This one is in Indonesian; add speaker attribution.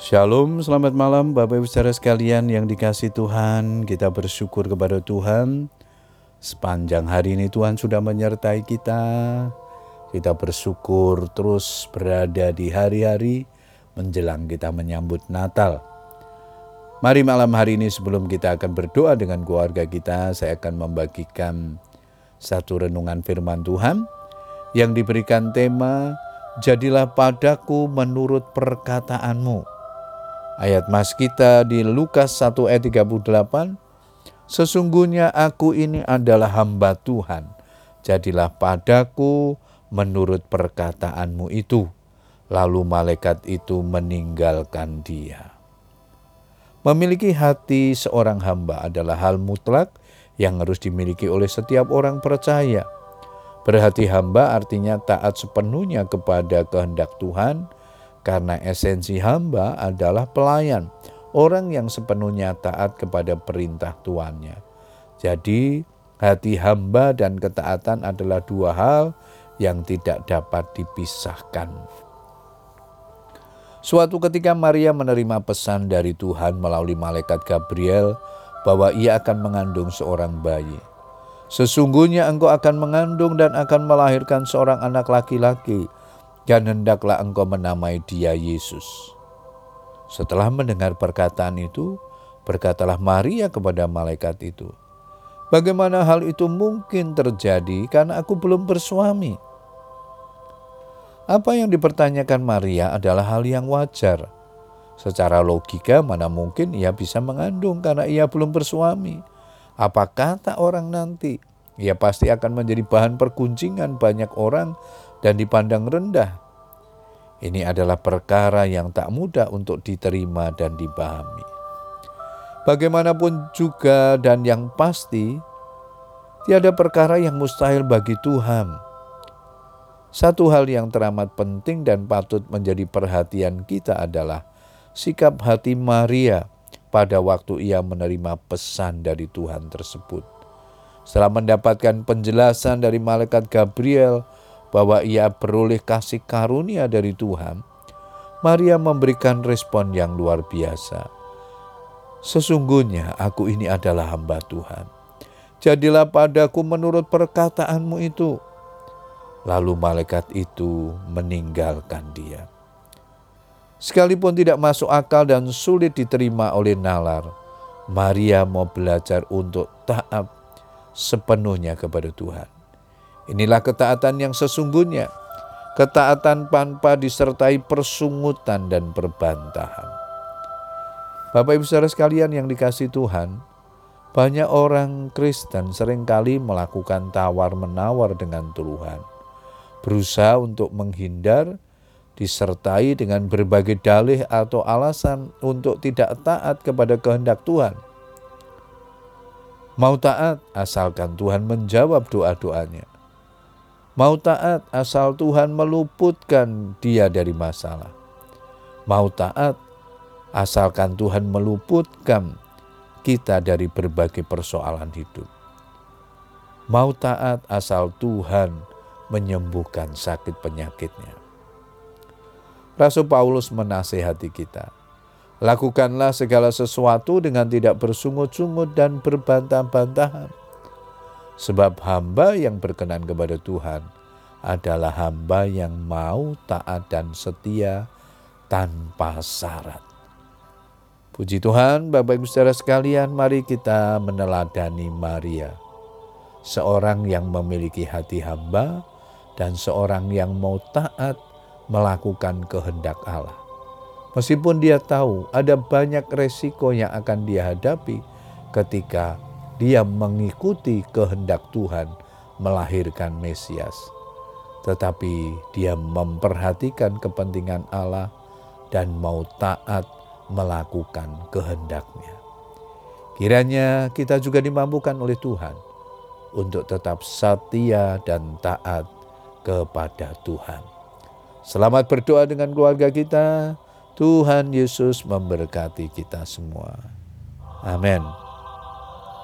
Speaker 1: Shalom, selamat malam Bapak Ibu saudara sekalian yang dikasih Tuhan. Kita bersyukur kepada Tuhan. Sepanjang hari ini Tuhan sudah menyertai kita. Kita bersyukur terus berada di hari-hari menjelang kita menyambut Natal. Mari malam hari ini sebelum kita akan berdoa dengan keluarga kita, saya akan membagikan satu renungan firman Tuhan yang diberikan tema Jadilah padaku menurut perkataanmu. Ayat mas kita di Lukas 1 ayat 38, Sesungguhnya aku ini adalah hamba Tuhan, jadilah padaku menurut perkataanmu itu. Lalu malaikat itu meninggalkan dia. Memiliki hati seorang hamba adalah hal mutlak yang harus dimiliki oleh setiap orang percaya. Berhati hamba artinya taat sepenuhnya kepada kehendak Tuhan, karena esensi hamba adalah pelayan, orang yang sepenuhnya taat kepada perintah tuannya. Jadi, hati hamba dan ketaatan adalah dua hal yang tidak dapat dipisahkan. Suatu ketika Maria menerima pesan dari Tuhan melalui malaikat Gabriel bahwa ia akan mengandung seorang bayi. Sesungguhnya engkau akan mengandung dan akan melahirkan seorang anak laki-laki dan hendaklah engkau menamai dia Yesus. Setelah mendengar perkataan itu, berkatalah Maria kepada malaikat itu, Bagaimana hal itu mungkin terjadi karena aku belum bersuami? Apa yang dipertanyakan Maria adalah hal yang wajar. Secara logika mana mungkin ia bisa mengandung karena ia belum bersuami. Apa kata orang nanti? Ia pasti akan menjadi bahan perguncingan banyak orang dan dipandang rendah. Ini adalah perkara yang tak mudah untuk diterima dan dipahami. Bagaimanapun juga dan yang pasti, tiada perkara yang mustahil bagi Tuhan. Satu hal yang teramat penting dan patut menjadi perhatian kita adalah sikap hati Maria pada waktu ia menerima pesan dari Tuhan tersebut. Setelah mendapatkan penjelasan dari malaikat Gabriel bahwa ia beroleh kasih karunia dari Tuhan, Maria memberikan respon yang luar biasa. Sesungguhnya aku ini adalah hamba Tuhan. Jadilah padaku menurut perkataanmu itu. Lalu malaikat itu meninggalkan dia. Sekalipun tidak masuk akal dan sulit diterima oleh nalar, Maria mau belajar untuk taat sepenuhnya kepada Tuhan. Inilah ketaatan yang sesungguhnya. Ketaatan tanpa disertai persungutan dan perbantahan. Bapak Ibu Saudara sekalian yang dikasih Tuhan, banyak orang Kristen sering kali melakukan tawar-menawar dengan Tuhan. Berusaha untuk menghindar disertai dengan berbagai dalih atau alasan untuk tidak taat kepada kehendak Tuhan. Mau taat asalkan Tuhan menjawab doa-doanya. Mau taat asal Tuhan meluputkan dia dari masalah. Mau taat asalkan Tuhan meluputkan kita dari berbagai persoalan hidup. Mau taat asal Tuhan menyembuhkan sakit penyakitnya. Rasul Paulus menasehati kita. Lakukanlah segala sesuatu dengan tidak bersungut-sungut dan berbantah-bantahan Sebab hamba yang berkenan kepada Tuhan adalah hamba yang mau taat dan setia tanpa syarat. Puji Tuhan, Bapak Ibu Saudara sekalian, mari kita meneladani Maria, seorang yang memiliki hati hamba dan seorang yang mau taat melakukan kehendak Allah. Meskipun dia tahu ada banyak resiko yang akan dia hadapi ketika dia mengikuti kehendak Tuhan melahirkan Mesias. Tetapi dia memperhatikan kepentingan Allah dan mau taat melakukan kehendaknya. Kiranya kita juga dimampukan oleh Tuhan untuk tetap setia dan taat kepada Tuhan. Selamat berdoa dengan keluarga kita. Tuhan Yesus memberkati kita semua. Amin.